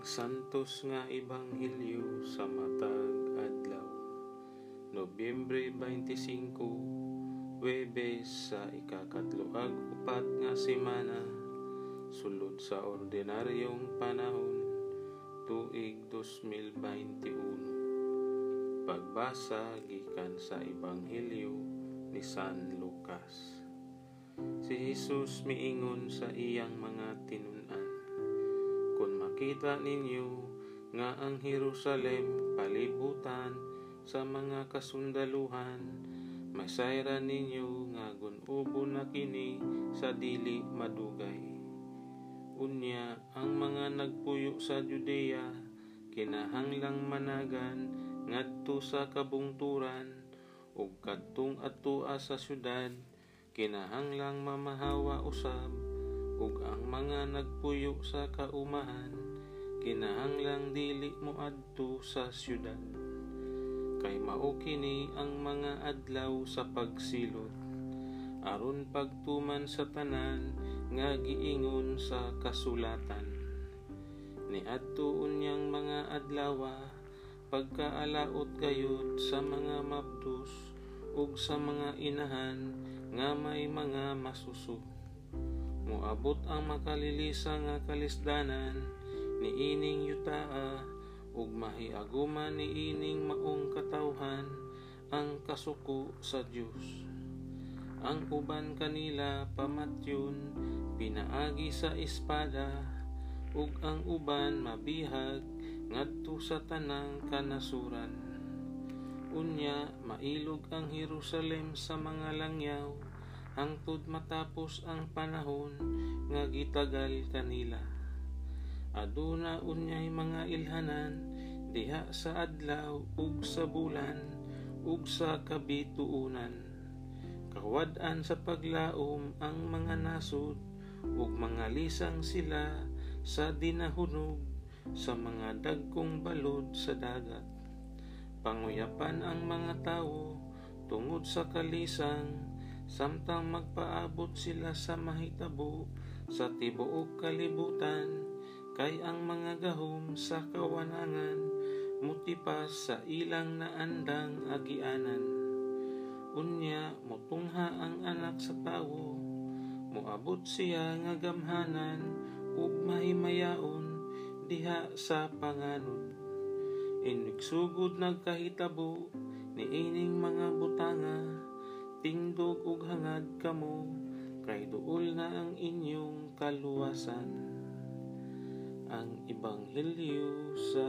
Santos nga Ebanghelyo sa matag adlaw. Nobyembre 25, Webes sa ikakatloag upat nga semana sulod sa ordinaryong panahon tuig 2021. Pagbasa gikan sa Ebanghelyo ni San Lucas. Si Jesus miingon sa iyang mga tinunan makita ninyo nga ang Jerusalem palibutan sa mga kasundaluhan, masayra ninyo nga gunubo na kini sa dili madugay. Unya ang mga nagpuyo sa Judea kinahanglang managan ngadto sa kabungturan. Ug kadtong atua sa syudad kinahanglang mamahawa usab. Ug ang mga nagpuyo sa kaumahan kinahanglang dili mo adto sa syudad. Kay mao kini ang mga adlaw sa pagsilot. Aron pagtuman sa tanan nga giingon sa kasulatan. Ni adto unyang mga adlaw pagkaalaot gayud sa mga mabdus ug sa mga inahan nga may mga masuso. Moabot ang makalilisa nga kalisdanan ni ining yutaa ug mahiaguma ni ining maong katawhan ang kasuko sa Dios ang uban kanila pamatyon pinaagi sa espada ug ang uban mabihag ngadto sa tanang kanasuran. Unya mailog ang Jerusalem sa mga langyaw hangtod matapos ang panahon nga gitagal kanila aduna unyay mga ilhanan diha sa adlaw ug sa bulan ug sa kabituunan. Kawad-an sa paglaom ang mga nasod ug mga lisang sila sa dinahunog sa mga dagkong balod sa dagat. Panguyapan ang mga tawo tungod sa kalisang samtang magpaabot sila sa mahitabo sa tibuok kalibutan kay ang mga gahom sa kawanangan mutipas sa ilang naandang agianan. Unya motungha ang anak sa tawo moabot siya nga gamhanan ug mahimayaon diha sa panganod. Inigsugod nagkahitabo ni ining mga butanga tingdog ug hangad kamo kay duol na ang inyong kaluwasan ang Ebanghelyo sa